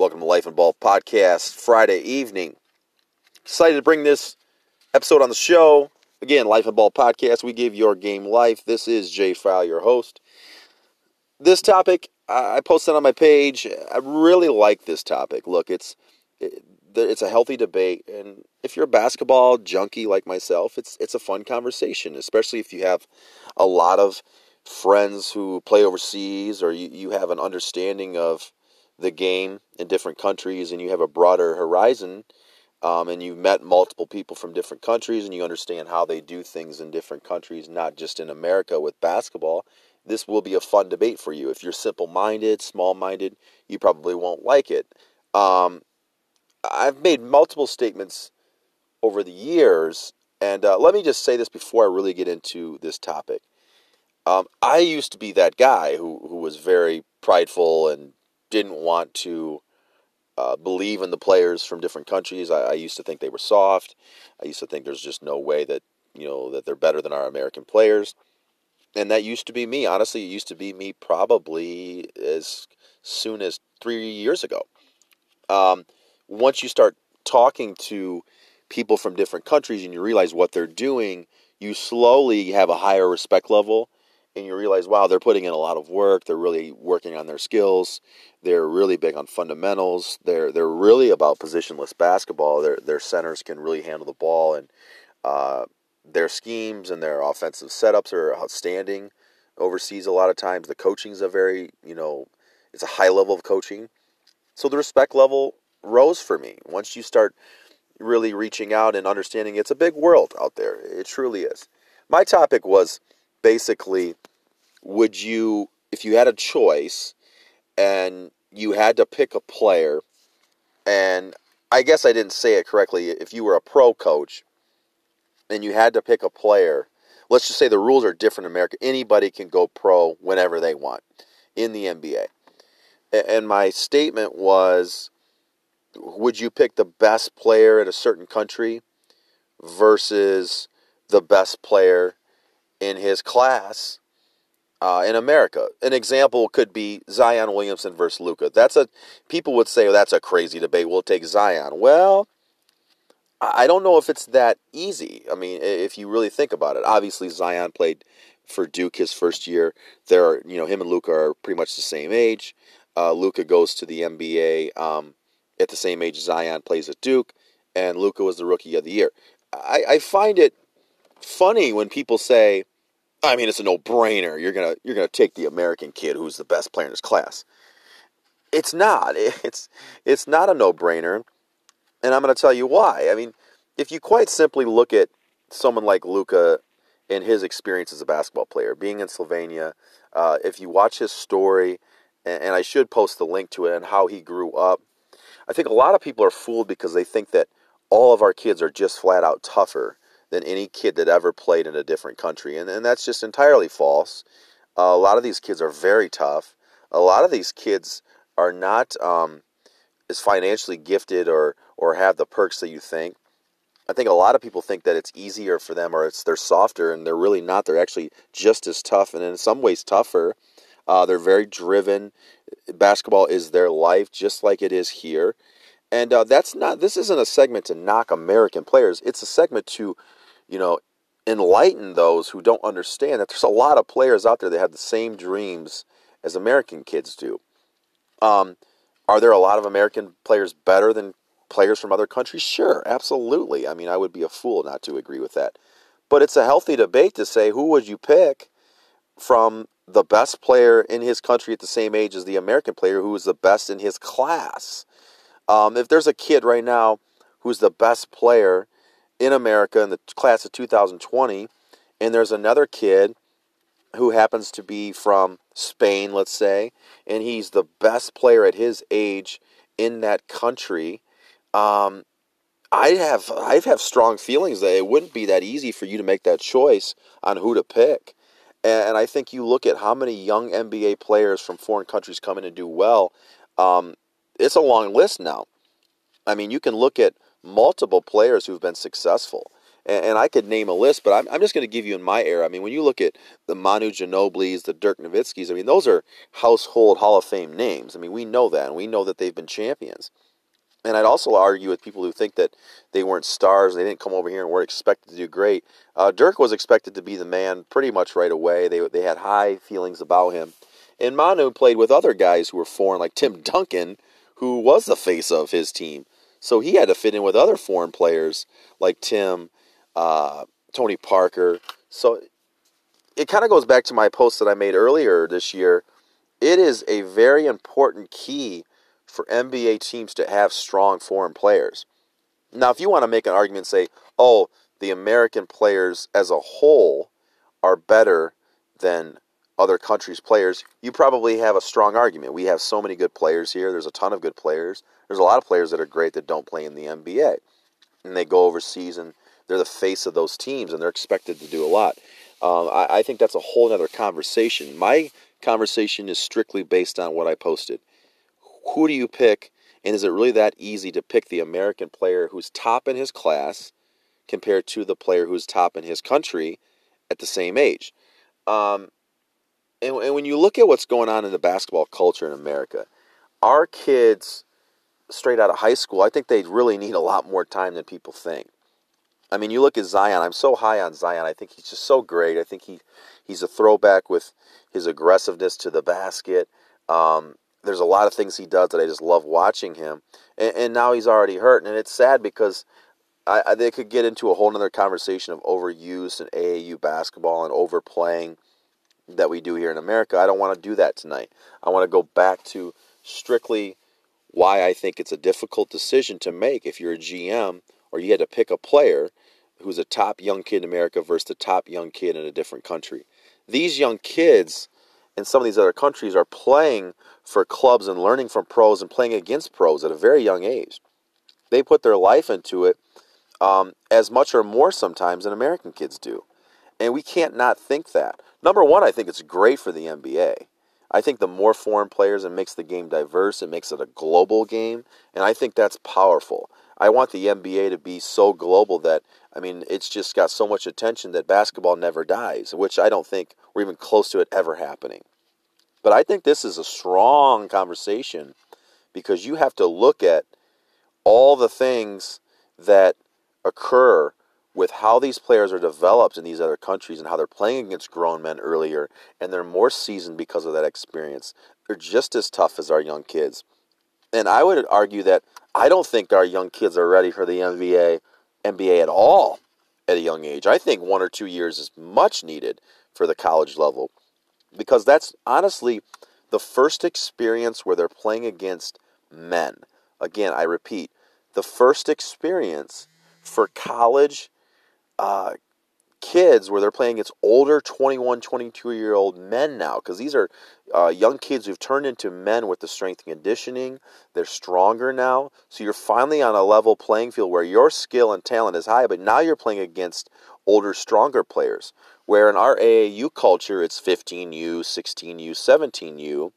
Welcome to Life and Ball Podcast, Friday evening. Excited to bring this episode on the show. Again, Life and Ball Podcast, we give your game life. This is Jay File, your host. This topic, I posted on my page. I really like this topic. Look, it's it's a healthy debate, and if you're a basketball junkie like myself, it's it's a fun conversation, especially if you have a lot of friends who play overseas or you, you have an understanding of the game in different countries and you have a broader horizon um, and you've met multiple people from different countries and you understand how they do things in different countries, not just in America with basketball, this will be a fun debate for you. If you're simple minded, small minded, you probably won't like it. Um, I've made multiple statements over the years, and uh, let me just say this before I really get into this topic. Um, I used to be that guy who, who was very prideful and didn't want to uh, believe in the players from different countries. I, I, used to think they were soft. I used to think there's just no way that you know that they're better than our American players, and that used to be me. Honestly, it used to be me probably as soon as three years ago. Um, once you start talking to people from different countries and you realize what they're doing, you slowly have a higher respect level and you realize, wow, they're putting in a lot of work. They're really working on their skills. They're really big on fundamentals. They're they're really about positionless basketball. Their their centers can really handle the ball, and uh, their schemes and their offensive setups are outstanding. Overseas, a lot of times the coaching is a very you know it's a high level of coaching. So the respect level rose for me once you start really reaching out and understanding it's a big world out there. It truly is. My topic was basically would you if you had a choice and you had to pick a player and I guess I didn't say it correctly if you were a pro coach and you had to pick a player let's just say the rules are different in America anybody can go pro whenever they want in the NBA and my statement was would you pick the best player at a certain country versus the best player in his class uh, in America. An example could be Zion Williamson versus Luka. That's a people would say well, that's a crazy debate. We'll take Zion. Well, I don't know if it's that easy. I mean, if you really think about it, obviously Zion played for Duke his first year. There, are, you know, him and Luka are pretty much the same age. Uh, Luka goes to the NBA um, at the same age Zion plays at Duke, and Luka was the rookie of the year. I, I find it funny when people say, I mean, it's a no-brainer. You're gonna you're gonna take the American kid who's the best player in his class. It's not. It's it's not a no-brainer, and I'm gonna tell you why. I mean, if you quite simply look at someone like Luka and his experience as a basketball player, being in Slovenia, uh, if you watch his story, and, and I should post the link to it and how he grew up, I think a lot of people are fooled because they think that all of our kids are just flat out tougher than any kid that ever played in a different country. And, and that's just entirely false. Uh, a lot of these kids are very tough. A lot of these kids are not um, as financially gifted or, or have the perks that you think. I think a lot of people think that it's easier for them or it's they're softer, and they're really not. They're actually just as tough, and in some ways tougher. Uh, they're very driven. Basketball is their life, just like it is here. And uh, that's not. This isn't a segment to knock American players. It's a segment to you know, enlighten those who don't understand that there's a lot of players out there that have the same dreams as American kids do. Um, are there a lot of American players better than players from other countries? Sure, absolutely. I mean, I would be a fool not to agree with that. But it's a healthy debate to say who would you pick from the best player in his country at the same age as the American player who is the best in his class. Um, if there's a kid right now who's the best player in America in the class of 2020, and there's another kid who happens to be from Spain, let's say, and he's the best player at his age in that country. Um, I have I have strong feelings that it wouldn't be that easy for you to make that choice on who to pick. And I think you look at how many young NBA players from foreign countries come in and do well. Um, it's a long list now. I mean, you can look at multiple players who've been successful. and, and I could name a list, but I'm, I'm just going to give you in my era. I mean, when you look at the Manu Ginobili's, the Dirk Nowitzki's, I mean, those are household Hall of Fame names. I mean, we know that, and we know that they've been champions. And I'd also argue with people who think that they weren't stars, they didn't come over here and weren't expected to do great. Uh, Dirk was expected to be the man pretty much right away. They they had high feelings about him, and Manu played with other guys who were foreign, like Tim Duncan, who was the face of his team. So he had to fit in with other foreign players like Tim, uh, Tony Parker. So it kind of goes back to my post that I made earlier this year. It is a very important key for NBA teams to have strong foreign players. Now, if you want to make an argument, say, oh, the American players as a whole are better than other countries' players, you probably have a strong argument. We have so many good players here. There's a ton of good players. There's a lot of players that are great that don't play in the NBA. And they go overseas and they're the face of those teams and they're expected to do a lot. Um, I, I think that's a whole other conversation. My conversation is strictly based on what I posted. Who do you pick? And is it really that easy to pick the American player who's top in his class compared to the player who's top in his country at the same age? Um, and, and when you look at what's going on in the basketball culture in America, our kids straight out of high school, I think they really need a lot more time than people think. I mean, you look at Zion. I'm so high on Zion. I think he's just so great. I think he he's a throwback with his aggressiveness to the basket. Um, there's a lot of things he does that I just love watching him. And, and now he's already hurt, and it's sad because I, they could get into a whole other conversation of overuse and AAU basketball and overplaying that we do here in America. I don't want to do that tonight. I want to go back to strictly why I think it's a difficult decision to make if you're a GM or you had to pick a player who's a top young kid in America versus the top young kid in a different country. These young kids in some of these other countries are playing for clubs and learning from pros and playing against pros at a very young age. They put their life into it um, as much or more sometimes than American kids do. And we can't not think that. Number one, I think it's great for the NBA. I think the more foreign players, it makes the game diverse, it makes it a global game, and I think that's powerful. I want the NBA to be so global that, I mean, it's just got so much attention that basketball never dies, which I don't think we're even close to it ever happening. But I think this is a strong conversation because you have to look at all the things that occur with how these players are developed in these other countries and how they're playing against grown men earlier and they're more seasoned because of that experience. They're just as tough as our young kids. And I would argue that I don't think our young kids are ready for the NBA NBA at all at a young age. I think one or two years is much needed for the college level because that's honestly the first experience where they're playing against men. Again, I repeat, the first experience for college uh, kids where they're playing against older 21, 22 year old men now because these are uh, young kids who've turned into men with the strength and conditioning. They're stronger now. So you're finally on a level playing field where your skill and talent is high, but now you're playing against older, stronger players. Where in our AAU culture, it's 15U, 16U, 17U.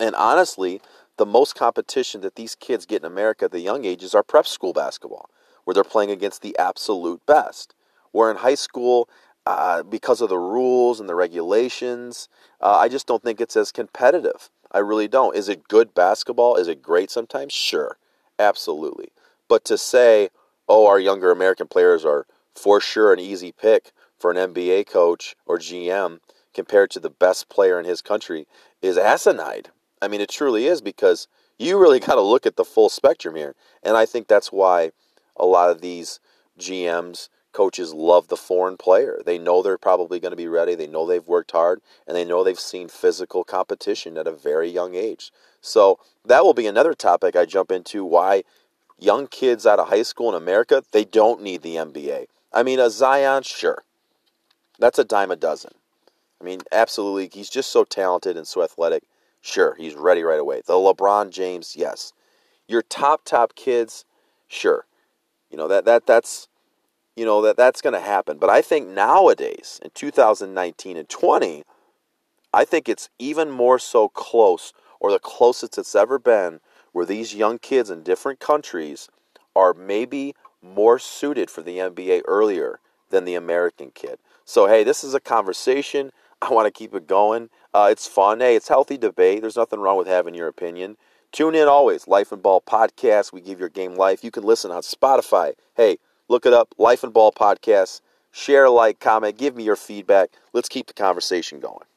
And honestly, the most competition that these kids get in America at the young ages are prep school basketball, where they're playing against the absolute best. Where in high school, uh, because of the rules and the regulations, uh, I just don't think it's as competitive. I really don't. Is it good basketball? Is it great sometimes? Sure, absolutely. But to say, oh, our younger American players are for sure an easy pick for an NBA coach or GM compared to the best player in his country is asinine. I mean, it truly is because you really got to look at the full spectrum here. And I think that's why a lot of these GMs, coaches love the foreign player. They know they're probably going to be ready. They know they've worked hard and they know they've seen physical competition at a very young age. So that will be another topic I jump into why young kids out of high school in America, they don't need the NBA. I mean, a Zion, sure. That's a dime a dozen. I mean, absolutely. He's just so talented and so athletic. Sure, he's ready right away. The LeBron James, yes. Your top top kids, sure. You know that that that's you know that that's going to happen. But I think nowadays in 2019 and 20, I think it's even more so close or the closest it's ever been where these young kids in different countries are maybe more suited for the NBA earlier than the American kid. So, hey, this is a conversation. I want to keep it going. Uh, it's fun. Hey, it's healthy debate. There's nothing wrong with having your opinion. Tune in always. Life and Ball Podcast. We give your game life. You can listen on Spotify. Hey, look it up. Life and Ball Podcast. Share, like, comment, give me your feedback. Let's keep the conversation going.